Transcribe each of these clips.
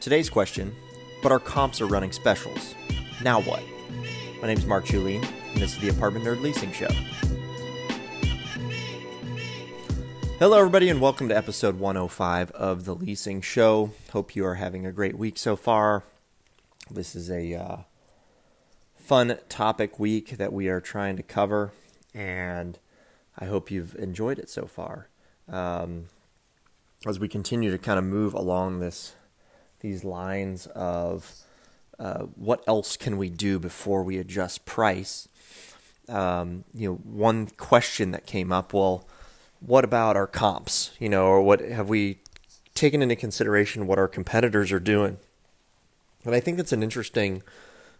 Today's question But our comps are running specials. Now what? My name is Mark Juleen, and this is the Apartment Nerd Leasing Show. Hello, everybody, and welcome to episode 105 of the Leasing Show. Hope you are having a great week so far. This is a uh, fun topic week that we are trying to cover, and I hope you've enjoyed it so far. Um, as we continue to kind of move along this these lines of uh, what else can we do before we adjust price? Um, you know, one question that came up, well, what about our comps? You know, or what have we taken into consideration what our competitors are doing? And I think it's an interesting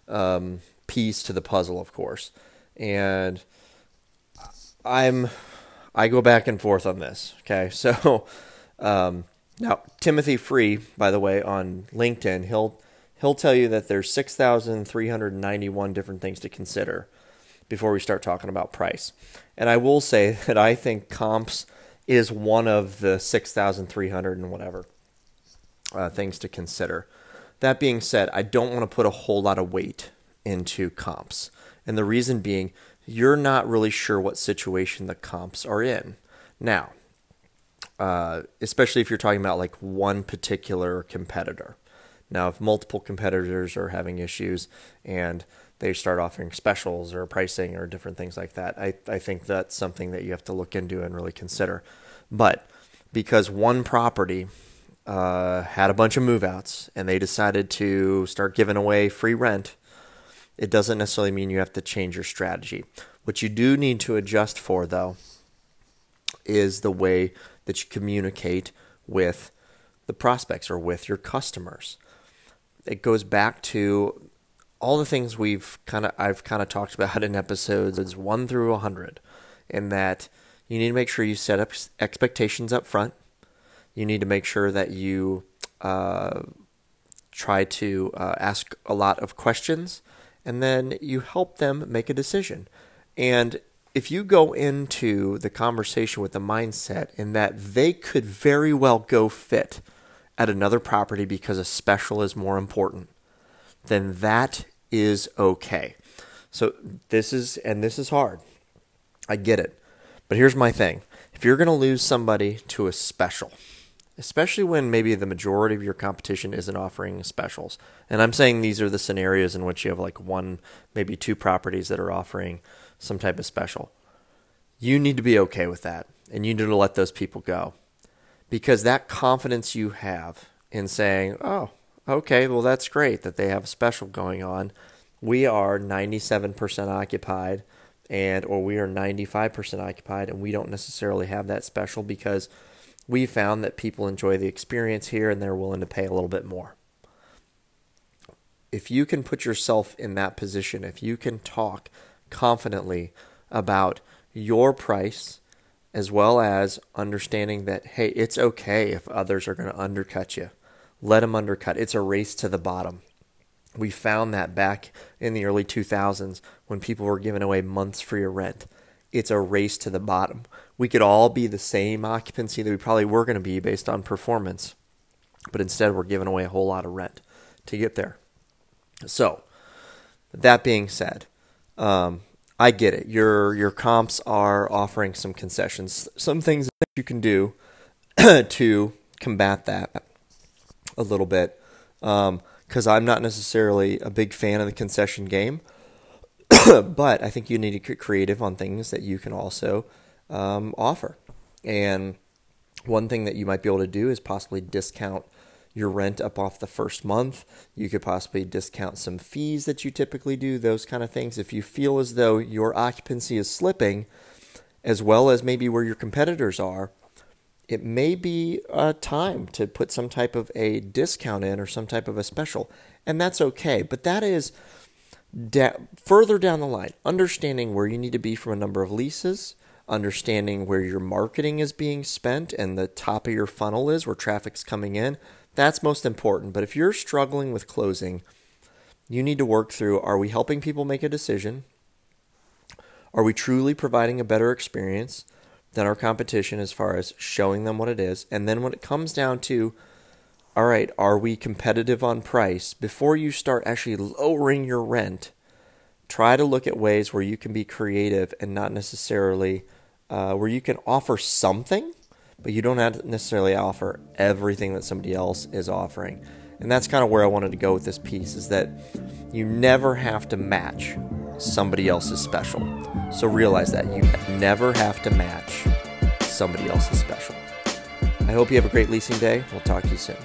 um, piece to the puzzle, of course. And I'm I go back and forth on this. Okay, so um, now Timothy Free, by the way, on LinkedIn, he'll he'll tell you that there's six thousand three hundred ninety one different things to consider before we start talking about price. And I will say that I think comps is one of the six thousand three hundred and whatever uh, things to consider. That being said, I don't want to put a whole lot of weight into comps. And the reason being, you're not really sure what situation the comps are in. Now, uh, especially if you're talking about like one particular competitor. Now, if multiple competitors are having issues and they start offering specials or pricing or different things like that, I, I think that's something that you have to look into and really consider. But because one property uh, had a bunch of move outs and they decided to start giving away free rent, it doesn't necessarily mean you have to change your strategy. What you do need to adjust for, though, is the way that you communicate with the prospects or with your customers. It goes back to all the things we've kind of I've kind of talked about in episodes 1 through 100 in that you need to make sure you set up expectations up front. You need to make sure that you uh, try to uh, ask a lot of questions and then you help them make a decision. And if you go into the conversation with the mindset in that they could very well go fit at another property because a special is more important, then that is okay. So this is, and this is hard. I get it. But here's my thing if you're going to lose somebody to a special, especially when maybe the majority of your competition isn't offering specials. And I'm saying these are the scenarios in which you have like one, maybe two properties that are offering some type of special. You need to be okay with that and you need to let those people go because that confidence you have in saying, oh, okay, well, that's great that they have a special going on. We are 97% occupied and or we are 95% occupied and we don't necessarily have that special because we found that people enjoy the experience here and they're willing to pay a little bit more. If you can put yourself in that position, if you can talk confidently about your price as well as understanding that hey, it's okay if others are going to undercut you. Let them undercut. It's a race to the bottom. We found that back in the early 2000s when people were giving away months free of rent it's a race to the bottom. We could all be the same occupancy that we probably were going to be based on performance, but instead we're giving away a whole lot of rent to get there. So, that being said, um, I get it. Your your comps are offering some concessions, some things that you can do to combat that a little bit. Because um, I'm not necessarily a big fan of the concession game. but I think you need to get creative on things that you can also um, offer. And one thing that you might be able to do is possibly discount your rent up off the first month. You could possibly discount some fees that you typically do, those kind of things. If you feel as though your occupancy is slipping, as well as maybe where your competitors are, it may be a time to put some type of a discount in or some type of a special. And that's okay. But that is da- further down the line, understanding where you need to be from a number of leases, understanding where your marketing is being spent and the top of your funnel is, where traffic's coming in, that's most important. But if you're struggling with closing, you need to work through are we helping people make a decision? Are we truly providing a better experience than our competition as far as showing them what it is? And then when it comes down to all right, are we competitive on price? Before you start actually lowering your rent, try to look at ways where you can be creative and not necessarily uh, where you can offer something, but you don't have to necessarily offer everything that somebody else is offering. And that's kind of where I wanted to go with this piece is that you never have to match somebody else's special. So realize that you never have to match somebody else's special. I hope you have a great leasing day. We'll talk to you soon.